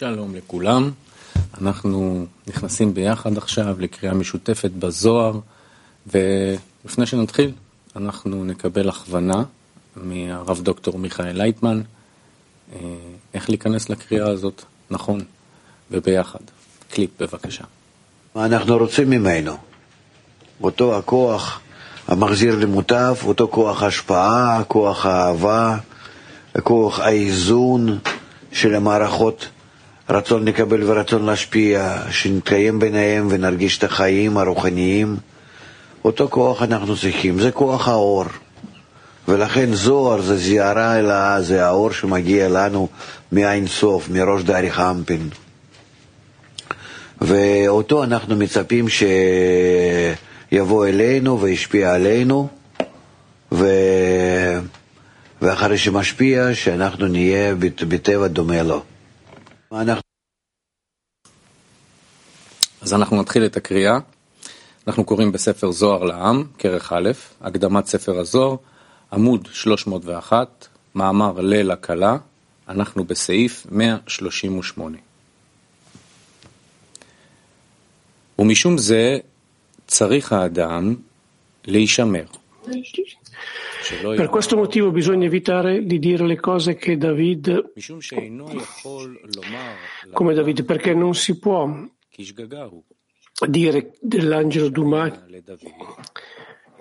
שלום לכולם, אנחנו נכנסים ביחד עכשיו לקריאה משותפת בזוהר ולפני שנתחיל אנחנו נקבל הכוונה מהרב דוקטור מיכאל לייטמן איך להיכנס לקריאה הזאת נכון וביחד. קליפ בבקשה. מה אנחנו רוצים ממנו? אותו הכוח המחזיר למוטב, אותו כוח השפעה, כוח האהבה, כוח האיזון של המערכות רצון לקבל ורצון להשפיע, שנתקיים ביניהם ונרגיש את החיים הרוחניים. אותו כוח אנחנו צריכים, זה כוח האור. ולכן זוהר זה זיערה אלאה, זה האור שמגיע לנו מאין סוף, מראש דאריך אמפין. ואותו אנחנו מצפים שיבוא אלינו וישפיע עלינו, ו... ואחרי שמשפיע, שאנחנו נהיה בטבע דומה לו. אז אנחנו נתחיל את הקריאה. אנחנו קוראים בספר זוהר לעם, כרך א', הקדמת ספר הזוהר, עמוד 301, מאמר ליל הכלה, אנחנו בסעיף 138. ומשום זה צריך האדם להישמר. Per questo motivo bisogna evitare di dire le cose che David, come David, perché non si può dire dell'angelo Duma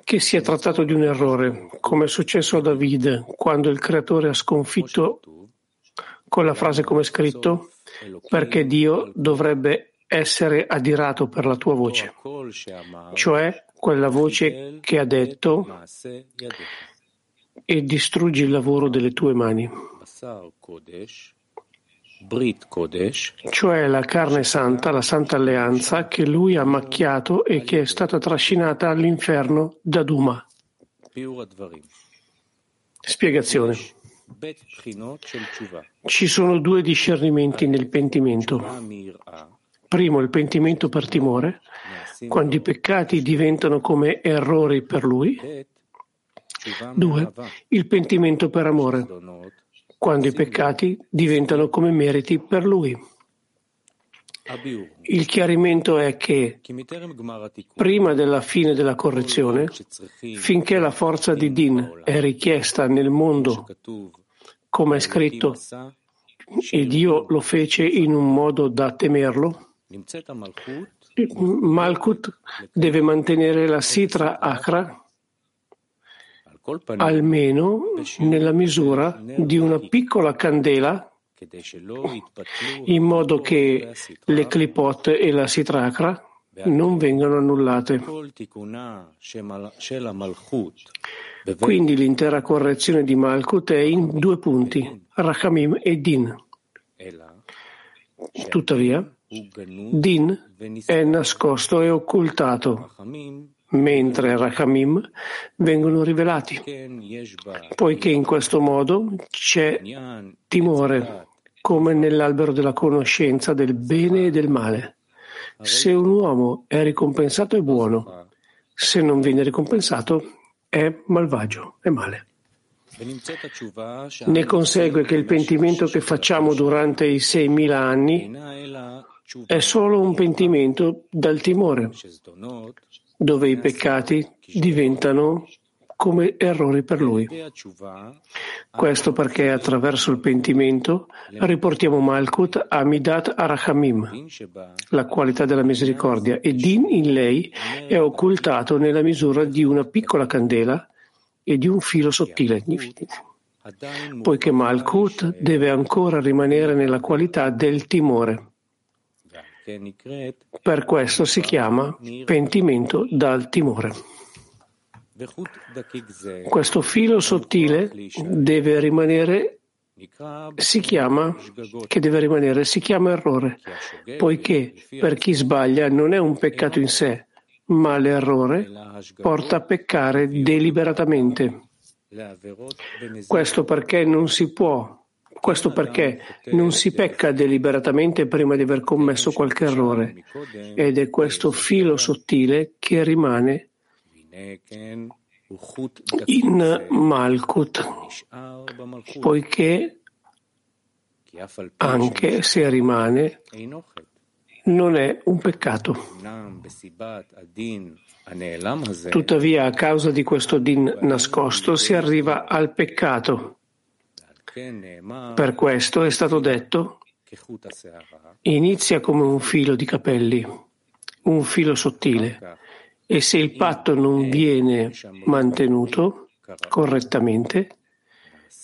che si è trattato di un errore, come è successo a David quando il creatore ha sconfitto con la frase come scritto, perché Dio dovrebbe essere adirato per la tua voce, cioè quella voce che ha detto e distruggi il lavoro delle tue mani, cioè la carne santa, la santa alleanza che lui ha macchiato e che è stata trascinata all'inferno da Duma. Spiegazione. Ci sono due discernimenti nel pentimento. Primo, il pentimento per timore, quando i peccati diventano come errori per lui. Due, il pentimento per amore, quando i peccati diventano come meriti per lui. Il chiarimento è che prima della fine della correzione, finché la forza di Din è richiesta nel mondo, come è scritto, e Dio lo fece in un modo da temerlo, Malkut deve mantenere la Sitra Akra almeno nella misura di una piccola candela in modo che le clipot e la Sitra Akra non vengano annullate. Quindi l'intera correzione di Malkut è in due punti, Rachamim e Din. Tuttavia, Din è nascosto e occultato, mentre Rachamim vengono rivelati, poiché in questo modo c'è timore, come nell'albero della conoscenza del bene e del male. Se un uomo è ricompensato è buono, se non viene ricompensato è malvagio, è male. Ne consegue che il pentimento che facciamo durante i 6.000 anni è solo un pentimento dal timore, dove i peccati diventano come errori per lui. Questo perché attraverso il pentimento riportiamo Malkut a Midat Arachamim, la qualità della misericordia, e Din in lei è occultato nella misura di una piccola candela e di un filo sottile, poiché Malkut deve ancora rimanere nella qualità del timore. Per questo si chiama pentimento dal timore. Questo filo sottile deve rimanere si chiama, che deve rimanere, si chiama errore, poiché per chi sbaglia non è un peccato in sé, ma l'errore porta a peccare deliberatamente. Questo perché non si può questo perché non si pecca deliberatamente prima di aver commesso qualche errore ed è questo filo sottile che rimane in Malkut, poiché anche se rimane, non è un peccato. Tuttavia, a causa di questo din nascosto, si arriva al peccato. Per questo è stato detto, inizia come un filo di capelli, un filo sottile, e se il patto non viene mantenuto correttamente,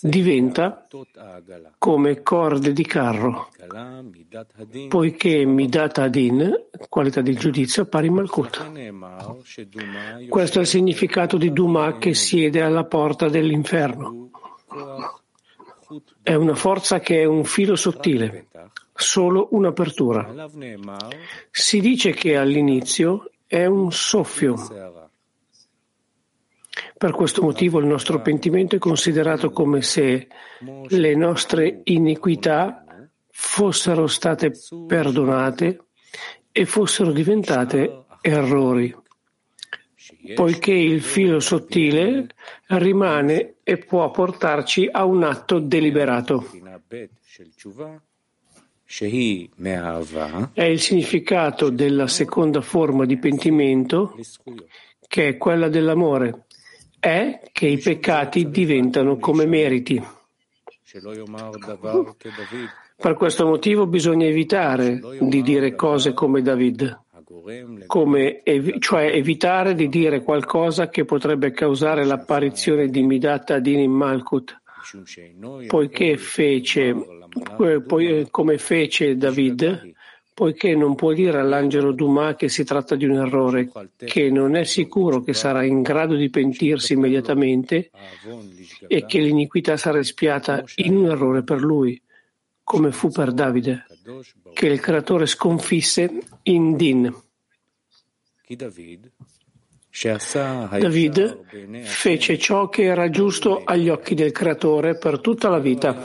diventa come corde di carro, poiché Midat Adin, qualità del giudizio, pari Malkut. Questo è il significato di Duma che siede alla porta dell'inferno. È una forza che è un filo sottile, solo un'apertura. Si dice che all'inizio è un soffio per questo motivo il nostro pentimento è considerato come se le nostre iniquità fossero state perdonate e fossero diventate errori, poiché il filo sottile rimane e può portarci a un atto deliberato. È il significato della seconda forma di pentimento, che è quella dell'amore, è che i peccati diventano come meriti. Per questo motivo bisogna evitare di dire cose come David, come, cioè evitare di dire qualcosa che potrebbe causare l'apparizione di Midat Adin in Malkut, poiché fece, come fece David, poiché non può dire all'angelo Dumas che si tratta di un errore, che non è sicuro che sarà in grado di pentirsi immediatamente e che l'iniquità sarà espiata in un errore per lui, come fu per Davide, che il creatore sconfisse in Din. David? Fece ciò che era giusto agli occhi del creatore per tutta la vita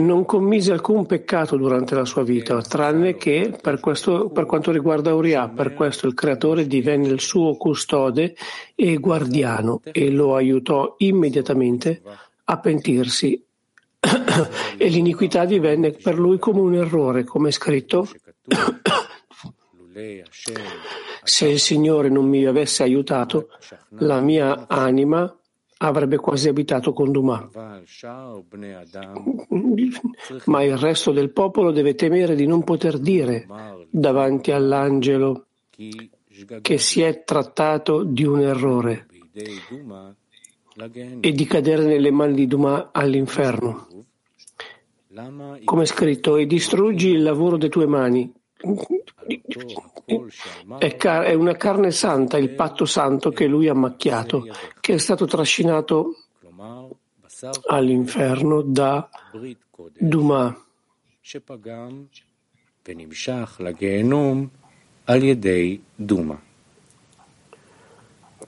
non commise alcun peccato durante la sua vita, tranne che per, questo, per quanto riguarda Uriah. Per questo il Creatore divenne il suo custode e guardiano e lo aiutò immediatamente a pentirsi. e l'iniquità divenne per lui come un errore, come è scritto. Se il Signore non mi avesse aiutato, la mia anima avrebbe quasi abitato con Duma. Ma il resto del popolo deve temere di non poter dire davanti all'angelo che si è trattato di un errore e di cadere nelle mani di Duma all'inferno. Come scritto, e distruggi il lavoro delle tue mani. È, car- è, una carne santa, il patto santo che lui ha macchiato, che è stato trascinato all'inferno da Duma.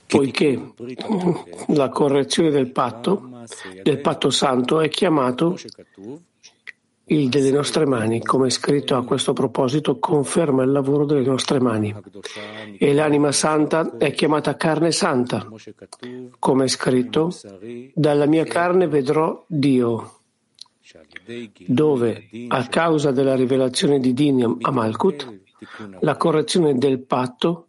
Poiché la correzione del patto, del patto santo, è chiamato il delle nostre mani, come è scritto a questo proposito, conferma il lavoro delle nostre mani. E l'anima santa è chiamata carne santa, come è scritto, dalla mia carne vedrò Dio, dove, a causa della rivelazione di Din a Malkut, la correzione del patto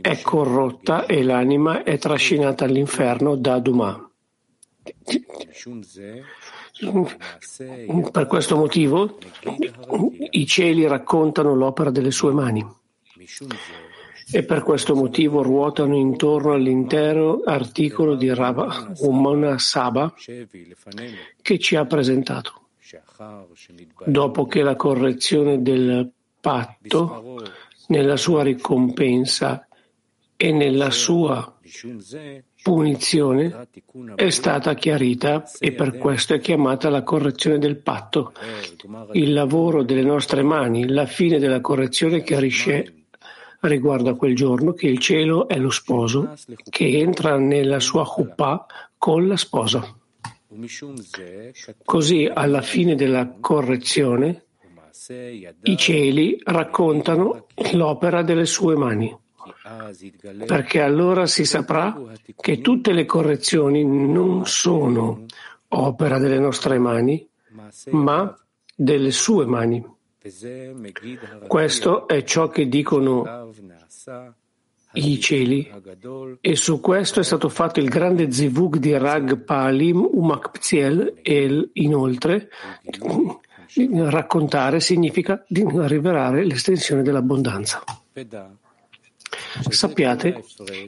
è corrotta e l'anima è trascinata all'inferno da Duma. Per questo motivo i cieli raccontano l'opera delle sue mani e per questo motivo ruotano intorno all'intero articolo di Rabba Umana Saba che ci ha presentato. Dopo che la correzione del patto, nella sua ricompensa e nella sua punizione è stata chiarita e per questo è chiamata la correzione del patto. Il lavoro delle nostre mani, la fine della correzione chiarisce riguardo a quel giorno che il cielo è lo sposo che entra nella sua chuppah con la sposa. Così alla fine della correzione i cieli raccontano l'opera delle sue mani. Perché allora si saprà che tutte le correzioni non sono opera delle nostre mani, ma delle sue mani. Questo è ciò che dicono i cieli e su questo è stato fatto il grande zivug di Rag Palim Umakpziel e inoltre raccontare significa rivelare l'estensione dell'abbondanza. Sappiate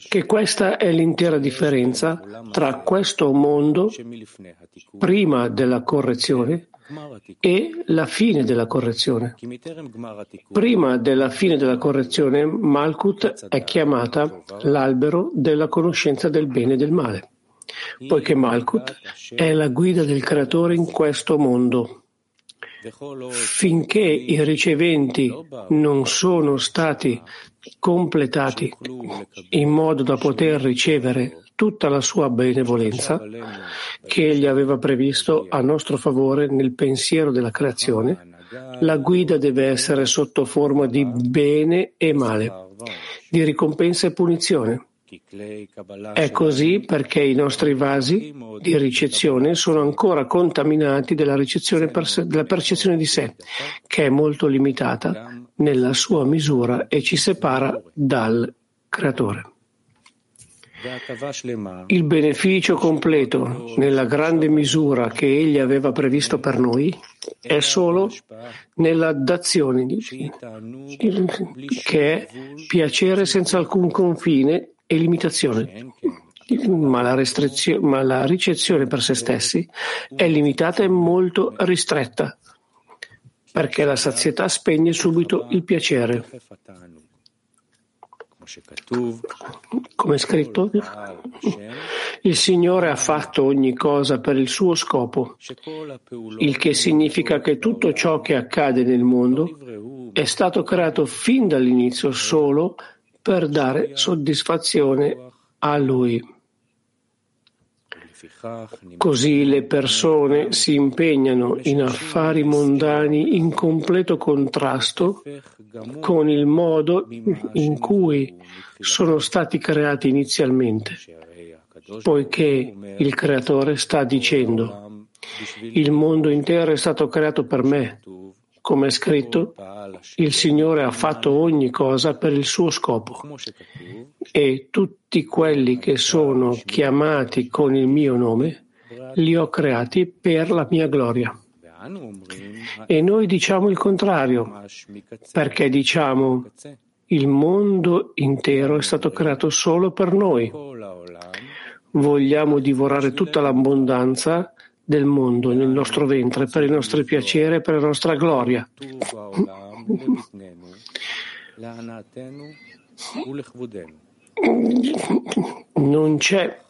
che questa è l'intera differenza tra questo mondo prima della correzione e la fine della correzione. Prima della fine della correzione, Malkut è chiamata l'albero della conoscenza del bene e del male, poiché Malkut è la guida del creatore in questo mondo. Finché i riceventi non sono stati completati in modo da poter ricevere tutta la sua benevolenza che egli aveva previsto a nostro favore nel pensiero della creazione, la guida deve essere sotto forma di bene e male, di ricompensa e punizione. È così perché i nostri vasi di ricezione sono ancora contaminati della, per della percezione di sé, che è molto limitata nella sua misura e ci separa dal Creatore. Il beneficio completo nella grande misura che Egli aveva previsto per noi è solo nella dazione, che è piacere senza alcun confine e limitazione. Ma la, ma la ricezione per se stessi è limitata e molto ristretta, perché la sazietà spegne subito il piacere. Come è scritto, il Signore ha fatto ogni cosa per il suo scopo, il che significa che tutto ciò che accade nel mondo è stato creato fin dall'inizio solo per dare soddisfazione a Lui. Così le persone si impegnano in affari mondani in completo contrasto con il modo in cui sono stati creati inizialmente, poiché il Creatore sta dicendo il mondo intero è stato creato per me, come è scritto, il Signore ha fatto ogni cosa per il suo scopo e tutti quelli che sono chiamati con il mio nome li ho creati per la mia gloria. E noi diciamo il contrario, perché diciamo il mondo intero è stato creato solo per noi. Vogliamo divorare tutta l'abbondanza del mondo nel nostro ventre per il nostro piacere e per la nostra gloria. Non c'è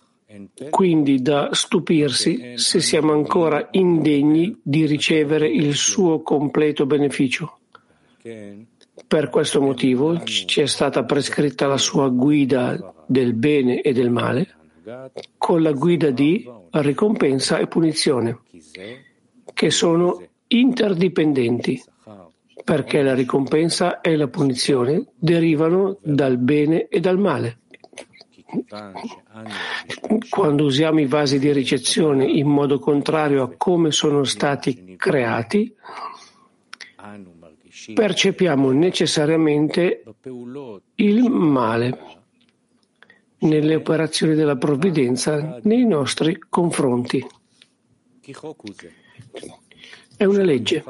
quindi da stupirsi se siamo ancora indegni di ricevere il suo completo beneficio. Per questo motivo ci è stata prescritta la sua guida del bene e del male con la guida di ricompensa e punizione, che sono interdipendenti, perché la ricompensa e la punizione derivano dal bene e dal male. Quando usiamo i vasi di ricezione in modo contrario a come sono stati creati, percepiamo necessariamente il male nelle operazioni della provvidenza nei nostri confronti. È una legge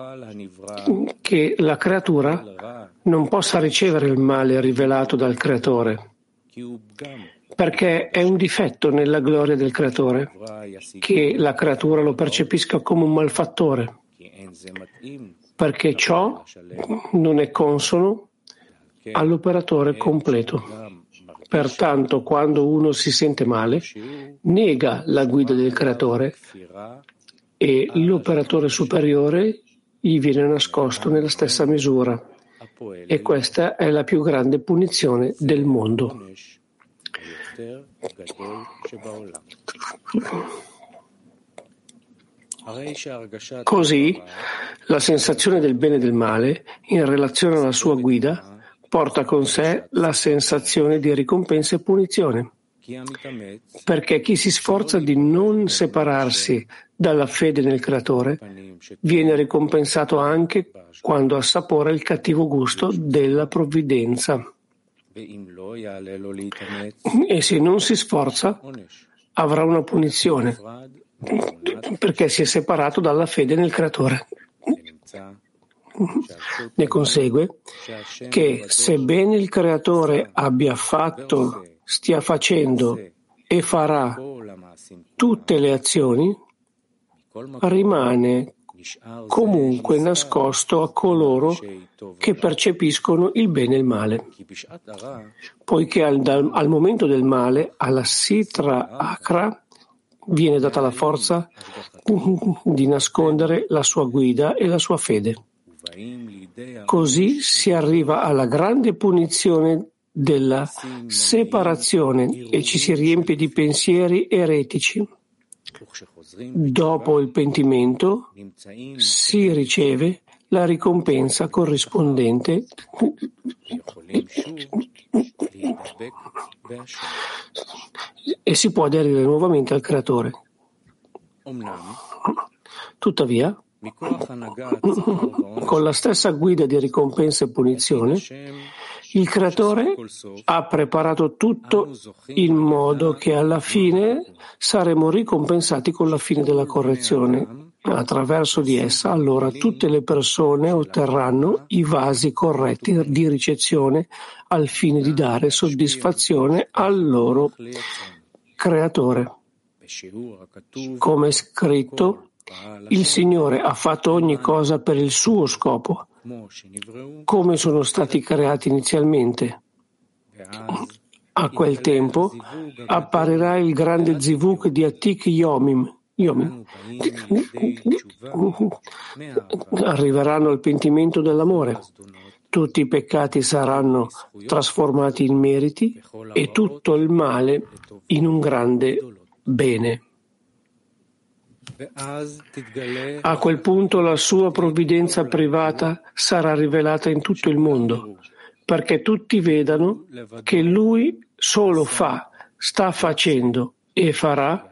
che la creatura non possa ricevere il male rivelato dal creatore, perché è un difetto nella gloria del creatore che la creatura lo percepisca come un malfattore, perché ciò non è consono all'operatore completo. Pertanto, quando uno si sente male, nega la guida del creatore e l'operatore superiore gli viene nascosto nella stessa misura. E questa è la più grande punizione del mondo. Così la sensazione del bene e del male in relazione alla sua guida porta con sé la sensazione di ricompensa e punizione. Perché chi si sforza di non separarsi dalla fede nel Creatore viene ricompensato anche quando assapora il cattivo gusto della provvidenza. E se non si sforza, avrà una punizione perché si è separato dalla fede nel Creatore. Ne consegue che sebbene il Creatore abbia fatto, stia facendo e farà tutte le azioni, rimane comunque nascosto a coloro che percepiscono il bene e il male. Poiché al, al momento del male, alla Sitra Akra, viene data la forza di nascondere la sua guida e la sua fede. Così si arriva alla grande punizione della separazione e ci si riempie di pensieri eretici. Dopo il pentimento si riceve la ricompensa corrispondente e si può aderire nuovamente al Creatore. Tuttavia, con la stessa guida di ricompensa e punizione, il Creatore ha preparato tutto in modo che alla fine saremo ricompensati con la fine della correzione. Attraverso di essa, allora, tutte le persone otterranno i vasi corretti di ricezione al fine di dare soddisfazione al loro Creatore. Come è scritto, il Signore ha fatto ogni cosa per il suo scopo, come sono stati creati inizialmente. A quel tempo apparirà il grande zivuk di Atik Yomim. Yomim. Arriveranno al pentimento dell'amore. Tutti i peccati saranno trasformati in meriti e tutto il male in un grande bene. A quel punto la sua provvidenza privata sarà rivelata in tutto il mondo, perché tutti vedano che lui solo fa, sta facendo e farà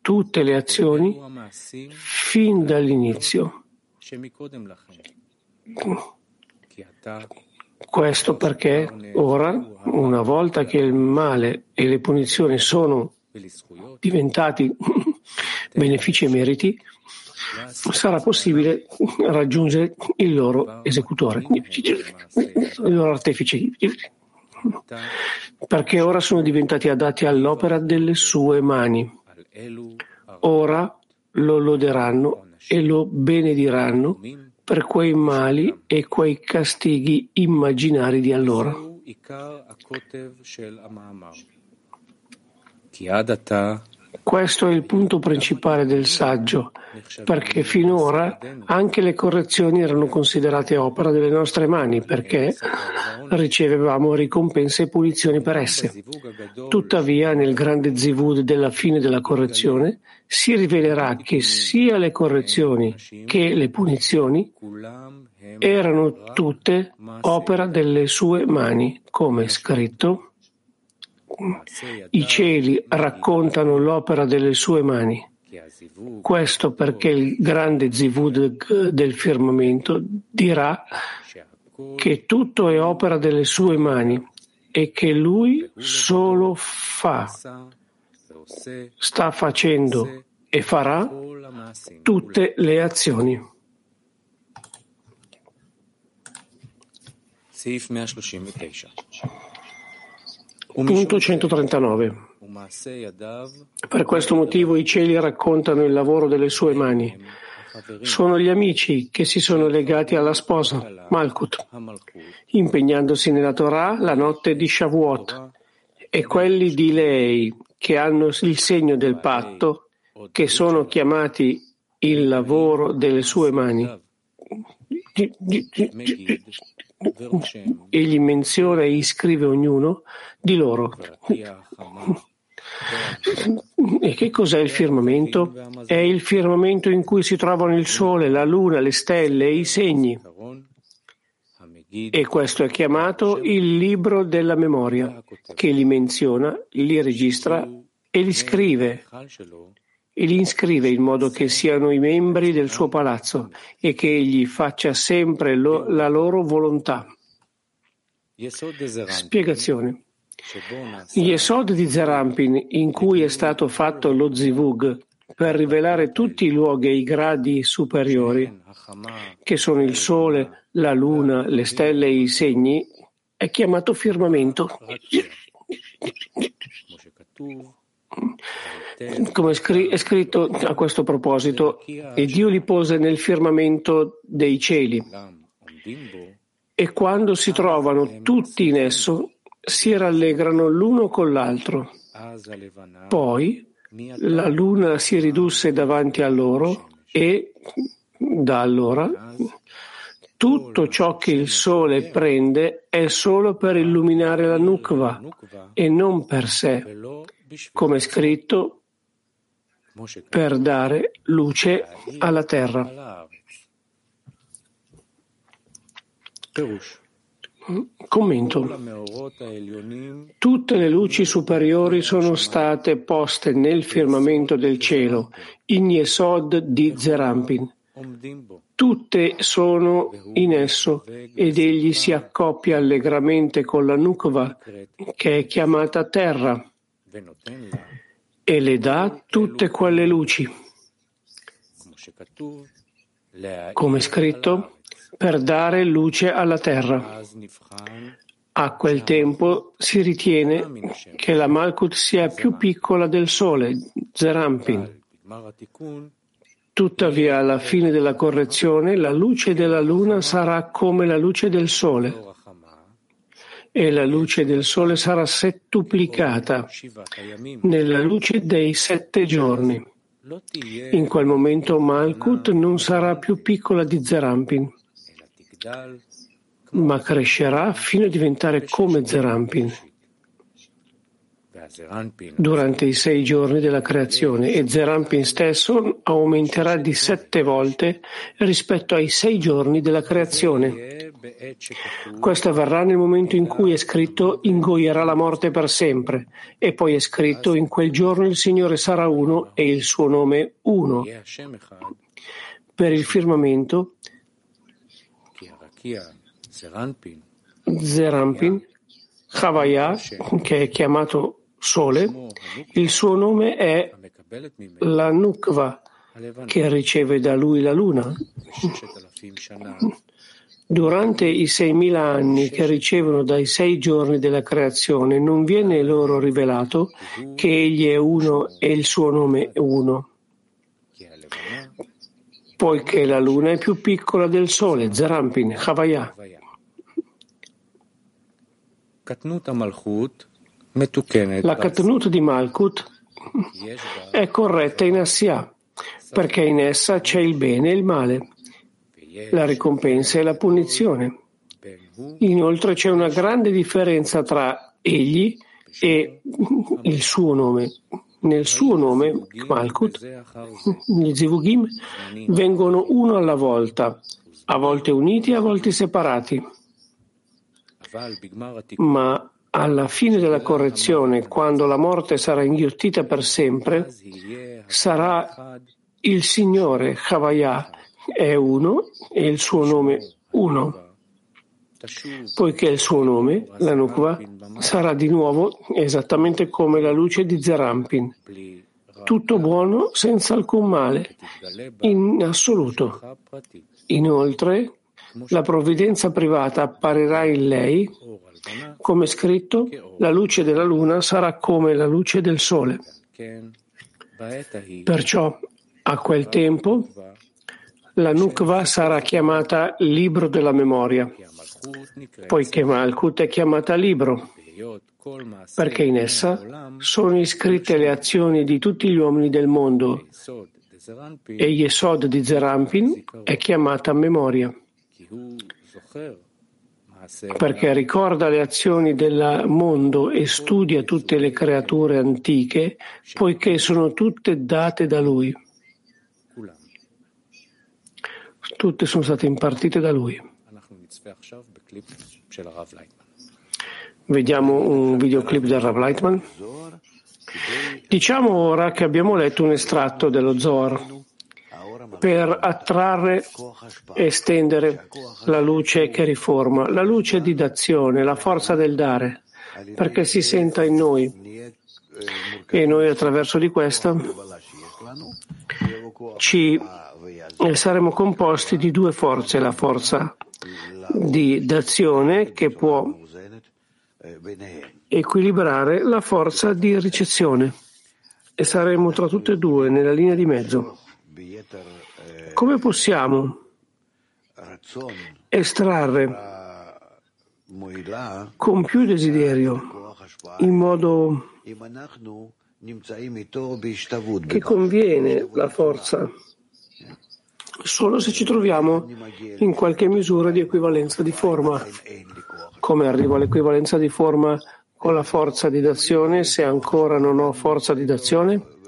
tutte le azioni fin dall'inizio. Questo perché ora, una volta che il male e le punizioni sono diventati benefici e meriti, sarà possibile raggiungere il loro esecutore, il loro artefice, perché ora sono diventati adatti all'opera delle sue mani. Ora lo loderanno e lo benediranno per quei mali e quei castighi immaginari di allora. Questo è il punto principale del saggio, perché finora anche le correzioni erano considerate opera delle nostre mani, perché ricevevamo ricompense e punizioni per esse. Tuttavia, nel grande zivud della fine della correzione, si rivelerà che sia le correzioni che le punizioni erano tutte opera delle sue mani, come scritto i cieli raccontano l'opera delle sue mani. Questo perché il grande Zivud del firmamento dirà che tutto è opera delle sue mani e che lui solo fa, sta facendo e farà tutte le azioni. Punto 139. Per questo motivo i cieli raccontano il lavoro delle sue mani. Sono gli amici che si sono legati alla sposa, Malkut, impegnandosi nella Torah la notte di Shavuot, e quelli di lei che hanno il segno del patto, che sono chiamati il lavoro delle sue mani. Egli menziona e iscrive ognuno di loro. E che cos'è il firmamento? È il firmamento in cui si trovano il sole, la luna, le stelle e i segni. E questo è chiamato il libro della memoria, che li menziona, li registra e li scrive e li iscrive in modo che siano i membri del suo palazzo e che egli faccia sempre lo, la loro volontà. Spiegazione. Yesod di Zerampin, in cui è stato fatto lo zivug per rivelare tutti i luoghi e i gradi superiori, che sono il sole, la luna, le stelle e i segni, è chiamato firmamento come è scritto a questo proposito, e Dio li pose nel firmamento dei cieli. E quando si trovano tutti in esso, si rallegrano l'uno con l'altro. Poi la luna si ridusse davanti a loro e da allora tutto ciò che il sole prende è solo per illuminare la nukva e non per sé, come scritto per dare luce alla terra. Commento. Tutte le luci superiori sono state poste nel firmamento del cielo, in Yesod di Zerampin. Tutte sono in esso ed egli si accoppia allegramente con la Nukva, che è chiamata terra e le dà tutte quelle luci. Come scritto, per dare luce alla terra. A quel tempo si ritiene che la Malkut sia più piccola del Sole, Zerampin. Tuttavia, alla fine della correzione, la luce della Luna sarà come la luce del Sole e la luce del sole sarà settuplicata nella luce dei sette giorni. In quel momento Malkut non sarà più piccola di Zerampin, ma crescerà fino a diventare come Zerampin durante i sei giorni della creazione e Zerampin stesso aumenterà di sette volte rispetto ai sei giorni della creazione. Questo avverrà nel momento in cui è scritto ingoierà la morte per sempre e poi è scritto in quel giorno il Signore sarà uno e il suo nome uno. Per il firmamento Zerampin, Chavaya, che è chiamato Sole, il suo nome è la Nukva, che riceve da lui la Luna. Durante i seimila anni che ricevono dai sei giorni della creazione, non viene loro rivelato che egli è uno e il suo nome è uno, poiché la luna è più piccola del sole, Zerampin, Havaya. La Katnut di Malkut è corretta in Assia, perché in essa c'è il bene e il male, la ricompensa e la punizione. Inoltre c'è una grande differenza tra egli e il suo nome. Nel suo nome, Malkut, gli Zivugim vengono uno alla volta, a volte uniti a volte separati. Ma alla fine della correzione, quando la morte sarà inghiottita per sempre, sarà il Signore Chavaya è uno e il suo nome uno, poiché il suo nome, la Nukva, sarà di nuovo esattamente come la luce di Zerampin, tutto buono senza alcun male, in assoluto. Inoltre, la provvidenza privata apparirà in lei come scritto, la luce della luna sarà come la luce del sole. Perciò, a quel tempo, la Nukva sarà chiamata libro della memoria, poiché Malkut è chiamata libro, perché in essa sono iscritte le azioni di tutti gli uomini del mondo e Yesod di Zerampin è chiamata memoria perché ricorda le azioni del mondo e studia tutte le creature antiche, poiché sono tutte date da lui. Tutte sono state impartite da lui. Vediamo un videoclip del Rav Leitman. Diciamo ora che abbiamo letto un estratto dello Zohar per attrarre e estendere la luce che riforma, la luce di d'azione, la forza del dare, perché si senta in noi. E noi attraverso di questa ci saremo composti di due forze, la forza di d'azione che può equilibrare la forza di ricezione e saremo tra tutte e due nella linea di mezzo. Come possiamo estrarre con più desiderio, in modo che conviene la forza, solo se ci troviamo in qualche misura di equivalenza di forma. Come arrivo all'equivalenza di forma con la forza di d'azione se ancora non ho forza di d'azione?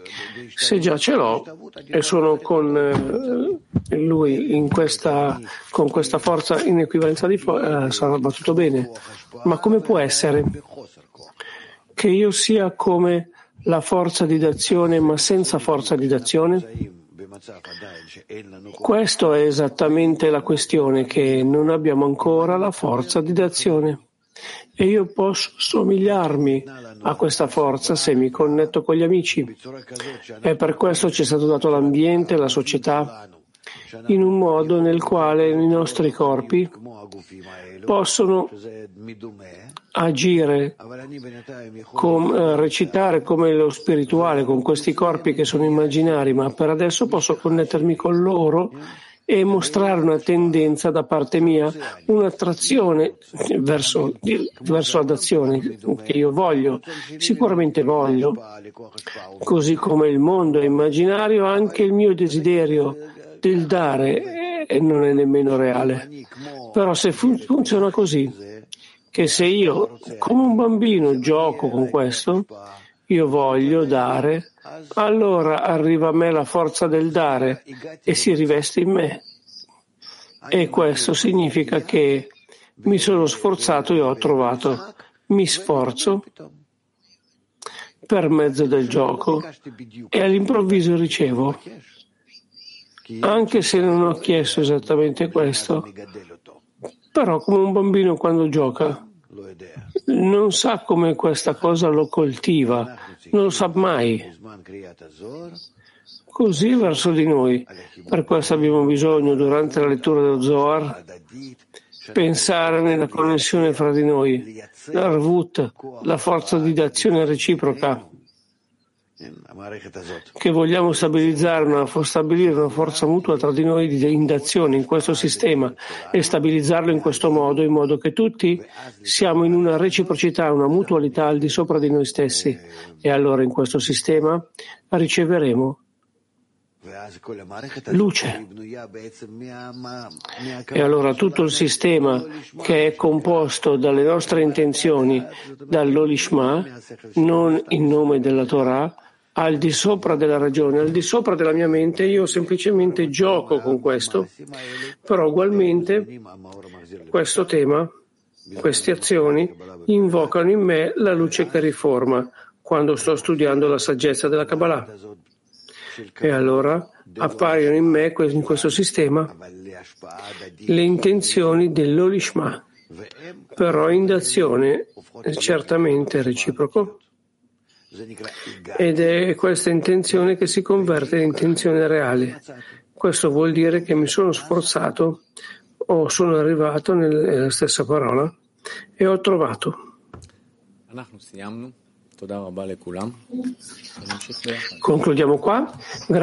Se già ce l'ho e sono con eh, lui questa, con questa forza in equivalenza di forza, eh, sarà tutto bene. Ma come può essere che io sia come la forza di d'azione ma senza forza di d'azione? Questa è esattamente la questione, che non abbiamo ancora la forza di d'azione. E io posso somigliarmi a questa forza se mi connetto con gli amici. E per questo ci è stato dato l'ambiente, la società, in un modo nel quale i nostri corpi possono agire, com, eh, recitare come lo spirituale con questi corpi che sono immaginari, ma per adesso posso connettermi con loro e mostrare una tendenza da parte mia, un'attrazione verso, verso adazione che io voglio, sicuramente voglio, così come il mondo è immaginario, anche il mio desiderio del dare eh, non è nemmeno reale. Però se fun- funziona così, che se io come un bambino gioco con questo, io voglio dare, allora arriva a me la forza del dare e si riveste in me. E questo significa che mi sono sforzato e ho trovato, mi sforzo per mezzo del gioco e all'improvviso ricevo. Anche se non ho chiesto esattamente questo, però come un bambino quando gioca non sa come questa cosa lo coltiva, non lo sa mai. Così verso di noi. Per questo abbiamo bisogno, durante la lettura dello Zohar, pensare nella connessione fra di noi, l'Arvut, la forza di d'azione reciproca che vogliamo stabilizzare una, stabilire una forza mutua tra di noi in d'azione in questo sistema e stabilizzarlo in questo modo, in modo che tutti siamo in una reciprocità, una mutualità al di sopra di noi stessi. E allora in questo sistema riceveremo luce. E allora tutto il sistema che è composto dalle nostre intenzioni, dall'Olishma, non in nome della Torah, al di sopra della ragione, al di sopra della mia mente, io semplicemente gioco con questo, però ugualmente questo tema, queste azioni invocano in me la luce che riforma quando sto studiando la saggezza della Kabbalah. E allora appaiono in me, in questo sistema, le intenzioni dell'Olishma, però in d'azione certamente reciproco ed è questa intenzione che si converte in intenzione reale. Questo vuol dire che mi sono sforzato o sono arrivato nella stessa parola e ho trovato. Concludiamo qua.